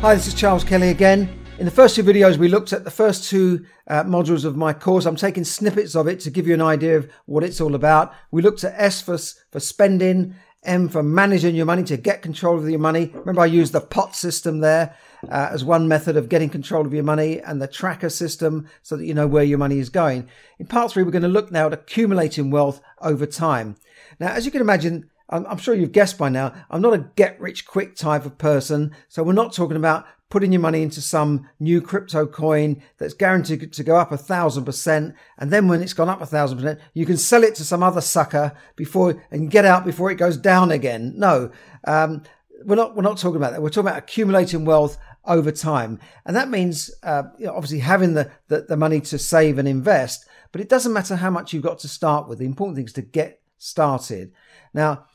Hi, this is Charles Kelly again. In the first two videos, we looked at the first two uh, modules of my course. I'm taking snippets of it to give you an idea of what it's all about. We looked at S for, for spending, M for managing your money to get control of your money. Remember, I used the pot system there uh, as one method of getting control of your money and the tracker system so that you know where your money is going. In part three, we're going to look now at accumulating wealth over time. Now, as you can imagine, I'm sure you've guessed by now, I'm not a get rich quick type of person. So we're not talking about putting your money into some new crypto coin that's guaranteed to go up a thousand percent. And then when it's gone up a thousand percent, you can sell it to some other sucker before and get out before it goes down again. No, um, we're not, we're not talking about that. We're talking about accumulating wealth over time. And that means, uh, you know, obviously having the, the, the money to save and invest, but it doesn't matter how much you've got to start with. The important thing is to get started. Now,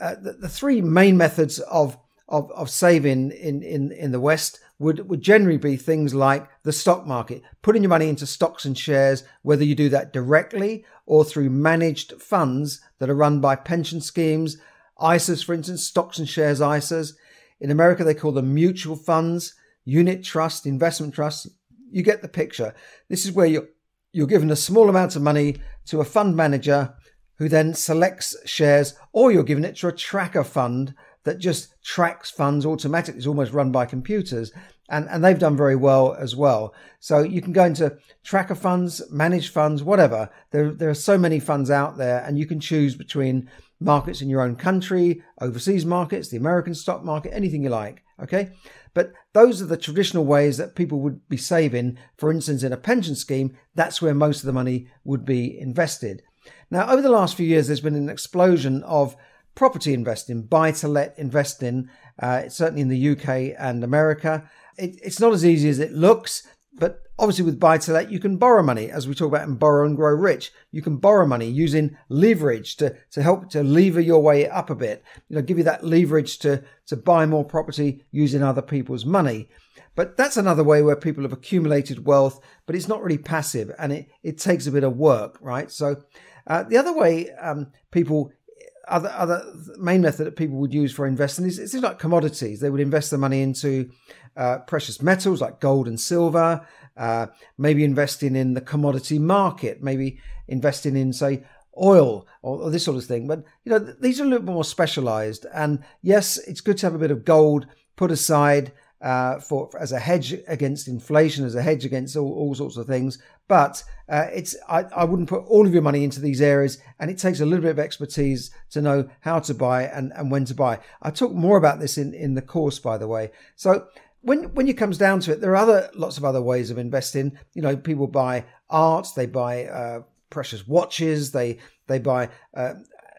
uh, the, the, three main methods of, of, of saving in, in, in the West would, would generally be things like the stock market, putting your money into stocks and shares, whether you do that directly or through managed funds that are run by pension schemes, ISAs, for instance, stocks and shares ISAs. In America, they call them mutual funds, unit trust, investment trusts. You get the picture. This is where you're, you're given a small amount of money to a fund manager who then selects shares, or you're giving it to a tracker fund that just tracks funds automatically. It's almost run by computers. And, and they've done very well as well. So you can go into tracker funds, managed funds, whatever. There, there are so many funds out there, and you can choose between markets in your own country, overseas markets, the American stock market, anything you like. Okay. But those are the traditional ways that people would be saving. For instance, in a pension scheme, that's where most of the money would be invested. Now, over the last few years, there's been an explosion of property investing, buy to let investing, uh, certainly in the UK and America. It, it's not as easy as it looks, but obviously with buy to let, you can borrow money, as we talk about in Borrow and Grow Rich. You can borrow money using leverage to, to help to lever your way up a bit, you know, give you that leverage to, to buy more property using other people's money. But that's another way where people have accumulated wealth, but it's not really passive and it, it takes a bit of work, right? So uh, the other way um, people other other main method that people would use for investing is it's like commodities. They would invest their money into uh, precious metals like gold and silver. Uh, maybe investing in the commodity market. Maybe investing in say oil or, or, this sort of thing. But you know these are a little bit more specialized. And yes, it's good to have a bit of gold put aside uh, for, for, as a hedge against inflation, as a hedge against all, all sorts of things. But uh, it's I, I wouldn't put all of your money into these areas, and it takes a little bit of expertise to know how to buy and, and when to buy. I talk more about this in, in the course, by the way. So when when it comes down to it, there are other lots of other ways of investing. You know, people buy art, they buy uh, precious watches, they they buy uh,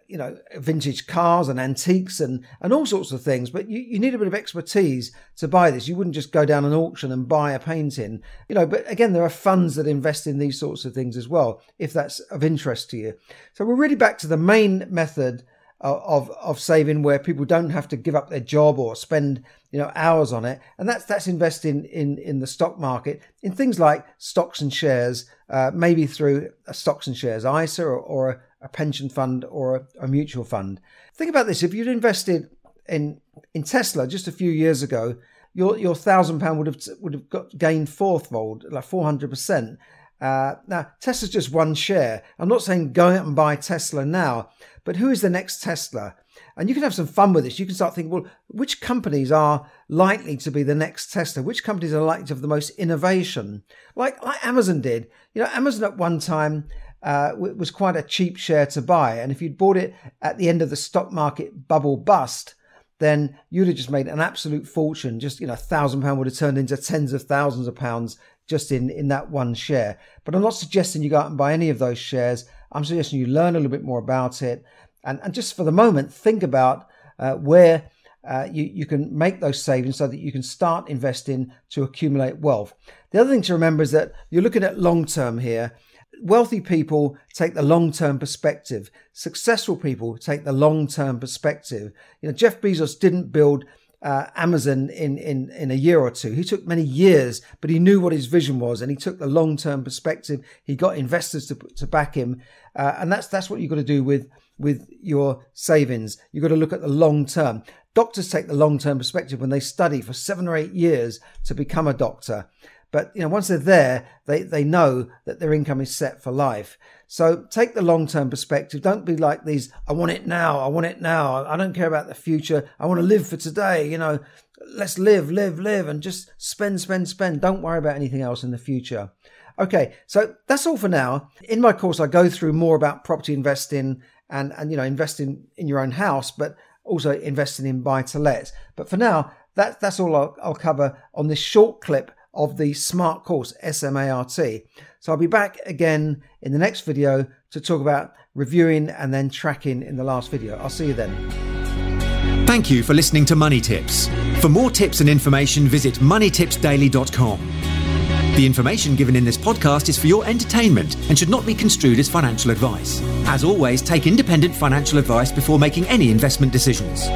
you know, vintage cars and antiques and, and all sorts of things. But you, you need a bit of expertise to buy this. You wouldn't just go down an auction and buy a painting, you know. But again, there are funds that invest in these sorts of things as well, if that's of interest to you. So we're really back to the main method of of saving where people don't have to give up their job or spend you know hours on it and that's that's investing in in the stock market in things like stocks and shares uh, maybe through a stocks and shares ISA or, or a, pension fund or a, a mutual fund. Think about this: if you'd invested in in Tesla just a few years ago, your your thousand pound would have would have got gained fourfold, like four hundred percent. Uh, now Tesla's just one share. I'm not saying go out and buy Tesla now, but who is the next Tesla? And you can have some fun with this. You can start thinking, well, which companies are likely to be the next Tesla? Which companies are likely to have the most innovation? Like like Amazon did. You know, Amazon at one time uh, was quite a cheap share to buy. And if you'd bought it at the end of the stock market bubble bust, then you'd have just made an absolute fortune. Just, you know, a thousand pound would have turned into tens of thousands of pounds just in, in that one share. But I'm not suggesting you go out and buy any of those shares. I'm suggesting you learn a little bit more about it. And, and just for the moment, think about uh, where uh, you, you can make those savings so that you can start investing to accumulate wealth. The other thing to remember is that you're looking at long term here. Wealthy people take the long term perspective. Successful people take the long term perspective. You know, Jeff Bezos didn't build uh, Amazon in, in, in a year or two. He took many years, but he knew what his vision was and he took the long term perspective. He got investors to, to back him. Uh, and that's, that's what you've got to do with, with your savings. You've got to look at the long term. Doctors take the long term perspective when they study for seven or eight years to become a doctor. But you know, once they're there, they, they know that their income is set for life. So take the long term perspective. Don't be like these, I want it now, I want it now, I don't care about the future, I want to live for today, you know, let's live, live, live, and just spend, spend, spend. Don't worry about anything else in the future. Okay, so that's all for now. In my course, I go through more about property investing and, and you know, investing in your own house, but also investing in buy to let. But for now, that, that's all I'll, I'll cover on this short clip of the SMART course, SMART. So I'll be back again in the next video to talk about reviewing and then tracking in the last video. I'll see you then. Thank you for listening to Money Tips. For more tips and information, visit moneytipsdaily.com. The information given in this podcast is for your entertainment and should not be construed as financial advice. As always, take independent financial advice before making any investment decisions.